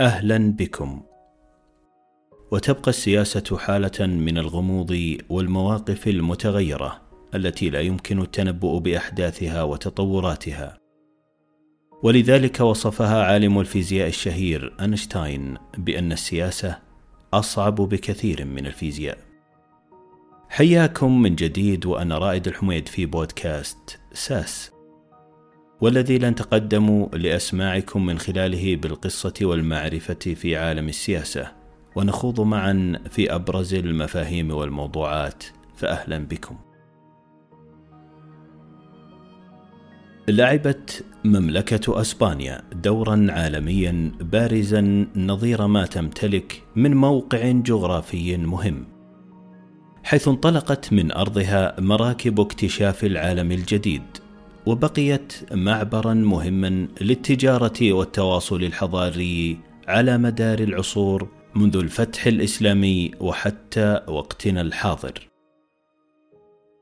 أهلا بكم. وتبقى السياسة حالة من الغموض والمواقف المتغيرة التي لا يمكن التنبؤ بأحداثها وتطوراتها. ولذلك وصفها عالم الفيزياء الشهير أينشتاين بأن السياسة أصعب بكثير من الفيزياء. حياكم من جديد وأنا رائد الحميد في بودكاست ساس والذي لنتقدم لأسماعكم من خلاله بالقصة والمعرفة في عالم السياسة. ونخوض معا في أبرز المفاهيم والموضوعات فاهلا بكم. لعبت مملكة أسبانيا دورا عالميا بارزا نظير ما تمتلك من موقع جغرافي مهم حيث انطلقت من أرضها مراكب اكتشاف العالم الجديد وبقيت معبرا مهما للتجارة والتواصل الحضاري على مدار العصور منذ الفتح الإسلامي وحتى وقتنا الحاضر.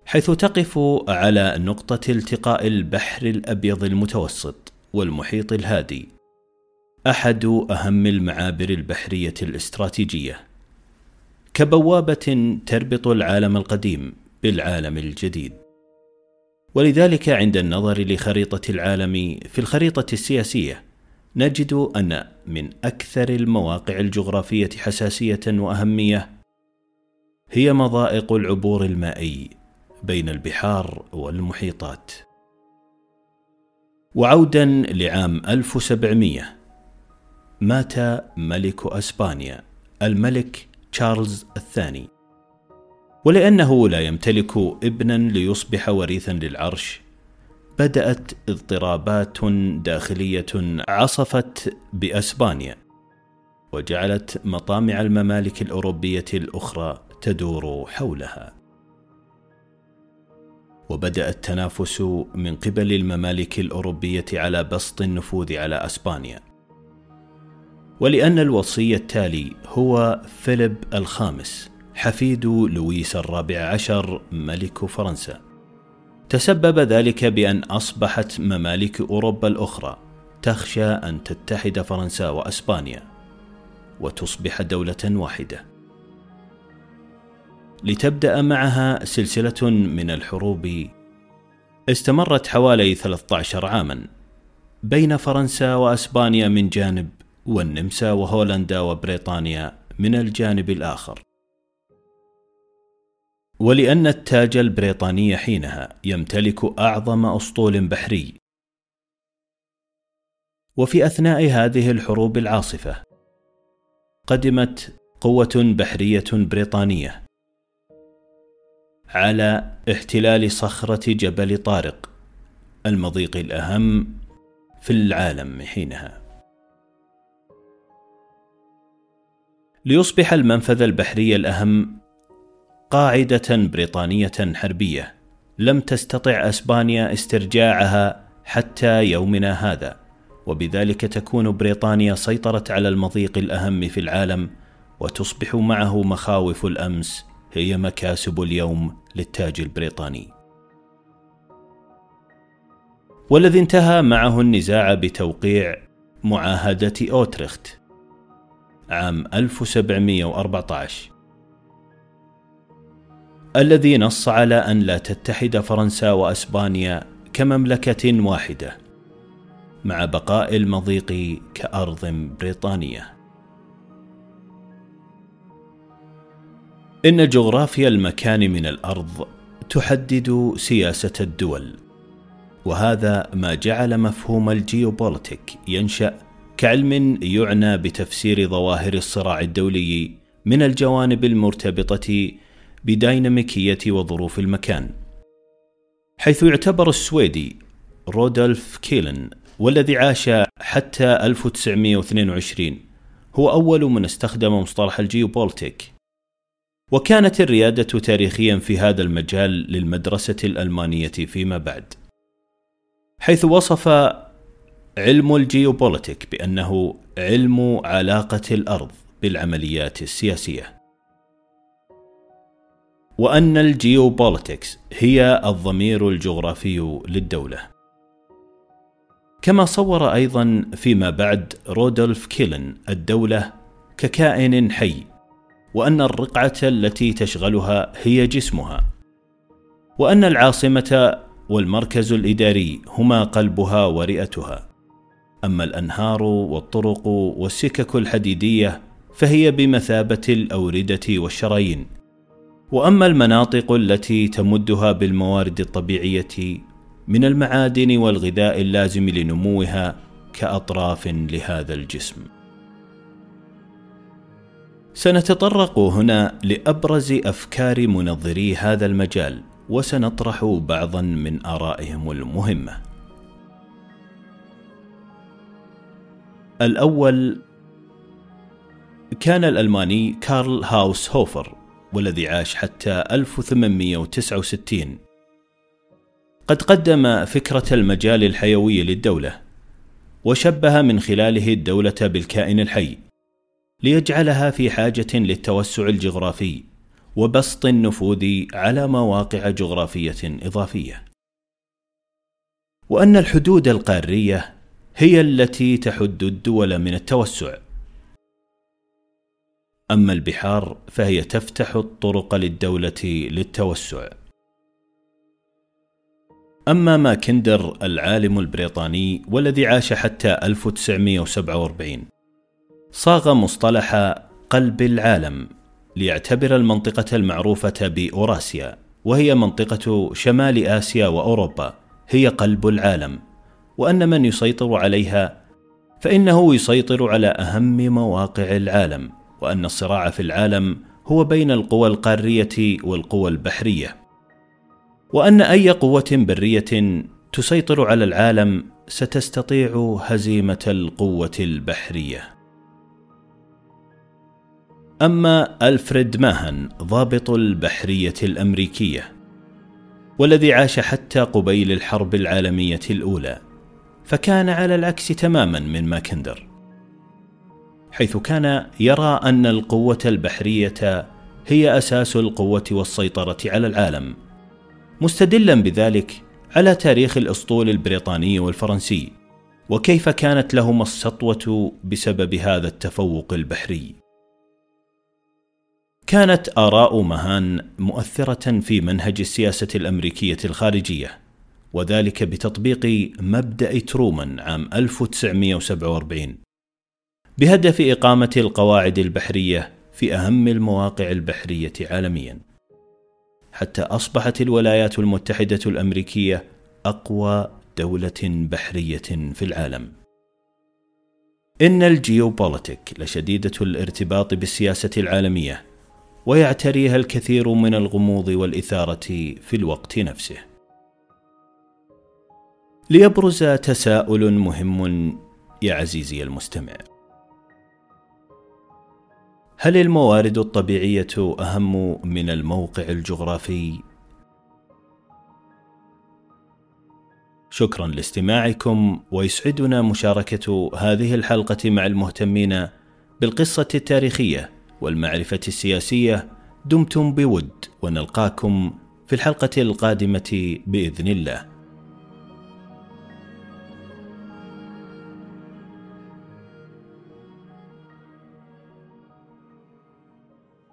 حيث تقف على نقطة التقاء البحر الأبيض المتوسط والمحيط الهادي. أحد أهم المعابر البحرية الاستراتيجية. كبوابة تربط العالم القديم بالعالم الجديد. ولذلك عند النظر لخريطة العالم في الخريطة السياسية نجد أن من أكثر المواقع الجغرافية حساسية وأهمية هي مضائق العبور المائي بين البحار والمحيطات. وعودا لعام 1700 مات ملك أسبانيا الملك تشارلز الثاني. ولأنه لا يمتلك ابنا ليصبح وريثا للعرش بدأت اضطرابات داخلية عصفت بأسبانيا وجعلت مطامع الممالك الأوروبية الأخرى تدور حولها. وبدأ التنافس من قبل الممالك الأوروبية على بسط النفوذ على أسبانيا. ولأن الوصي التالي هو فيليب الخامس حفيد لويس الرابع عشر ملك فرنسا. تسبب ذلك بأن أصبحت ممالك أوروبا الأخرى تخشى أن تتحد فرنسا وأسبانيا وتصبح دولة واحدة. لتبدأ معها سلسلة من الحروب. استمرت حوالي 13 عاما بين فرنسا وأسبانيا من جانب والنمسا وهولندا وبريطانيا من الجانب الآخر. ولأن التاج البريطاني حينها يمتلك أعظم أسطول بحري. وفي أثناء هذه الحروب العاصفة قدمت قوة بحرية بريطانية على احتلال صخرة جبل طارق المضيق الأهم في العالم حينها. ليصبح المنفذ البحري الأهم قاعدة بريطانية حربية لم تستطع أسبانيا استرجاعها حتى يومنا هذا وبذلك تكون بريطانيا سيطرت على المضيق الأهم في العالم وتصبح معه مخاوف الأمس هي مكاسب اليوم للتاج البريطاني. والذي انتهى معه النزاع بتوقيع معاهدة أوترخت عام 1714 الذي نص على أن لا تتحد فرنسا وأسبانيا كمملكة واحدة مع بقاء المضيق كأرض بريطانية. إن جغرافيا المكان من الأرض تحدد سياسة الدول وهذا ما جعل مفهوم الجيوبوليتيك ينشأ كعلم يعنى بتفسير ظواهر الصراع الدولي من الجوانب المرتبطة بديناميكية وظروف المكان. حيث يعتبر السويدي رودولف كيلن والذي عاش حتى 1922 هو أول من استخدم مصطلح الجيوبولتيك وكانت الريادة تاريخيا في هذا المجال للمدرسة الألمانية فيما بعد حيث وصف علم الجيوبوليتيك بأنه علم علاقة الأرض بالعمليات السياسية وأن الجيوبوليتكس هي الضمير الجغرافي للدولة. كما صور أيضا فيما بعد رودولف كيلن الدولة ككائن حي وأن الرقعة التي تشغلها هي جسمها وأن العاصمة والمركز الإداري هما قلبها ورئتها. أما الأنهار والطرق والسكك الحديدية فهي بمثابة الأوردة والشرايين. وأما المناطق التي تمدها بالموارد الطبيعية من المعادن والغذاء اللازم لنموها كأطراف لهذا الجسم. سنتطرق هنا لأبرز أفكار منظري هذا المجال وسنطرح بعضا من آرائهم المهمة. الأول كان الألماني كارل هاوس هوفر والذي عاش حتى 1869 قد قدم فكرة المجال الحيوي للدولة وشبه من خلاله الدولة بالكائن الحي. ليجعلها في حاجة للتوسع الجغرافي وبسط النفوذ على مواقع جغرافية إضافية. وأن الحدود القارية هي التي تحد الدول من التوسع. أما البحار فهي تفتح الطرق للدولة للتوسع. أما ماكندر العالم البريطاني والذي عاش حتى 1947 صاغ مصطلح قلب العالم ليعتبر المنطقة المعروفة بأوراسيا وهي منطقة شمال آسيا وأوروبا هي قلب العالم. وأن من يسيطر عليها فإنه يسيطر على أهم مواقع العالم وأن الصراع في العالم هو بين القوى القارية والقوى البحرية. وأن أي قوة برية تسيطر على العالم ستستطيع هزيمة القوة البحرية. أما ألفريد ماهن ضابط البحرية الأمريكية والذي عاش حتى قبيل الحرب العالمية الأولى فكان على العكس تماما من ماكندر حيث كان يرى أن القوة البحرية هي أساس القوة والسيطرة على العالم مستدلا بذلك على تاريخ الأسطول البريطاني والفرنسي وكيف كانت لهما السطوة بسبب هذا التفوق البحري. كانت آراء مهان مؤثرة في منهج السياسة الأمريكية الخارجية وذلك بتطبيق مبدأ ترومان عام 1947 بهدف إقامة القواعد البحرية في أهم المواقع البحرية عالميا. حتى أصبحت الولايات المتحدة الأمريكية أقوى دولة بحرية في العالم. إن الجيوبوليتيك لشديدة الارتباط بالسياسة العالمية ويعتريها الكثير من الغموض والإثارة في الوقت نفسه. ليبرز تساؤل مهم يا عزيزي المستمع. هل الموارد الطبيعية أهم من الموقع الجغرافي؟ شكرا لاستماعكم ويسعدنا مشاركة هذه الحلقة مع المهتمين بالقصة التاريخية والمعرفة السياسية دمتم بود ونلقاكم في الحلقة القادمة بإذن الله.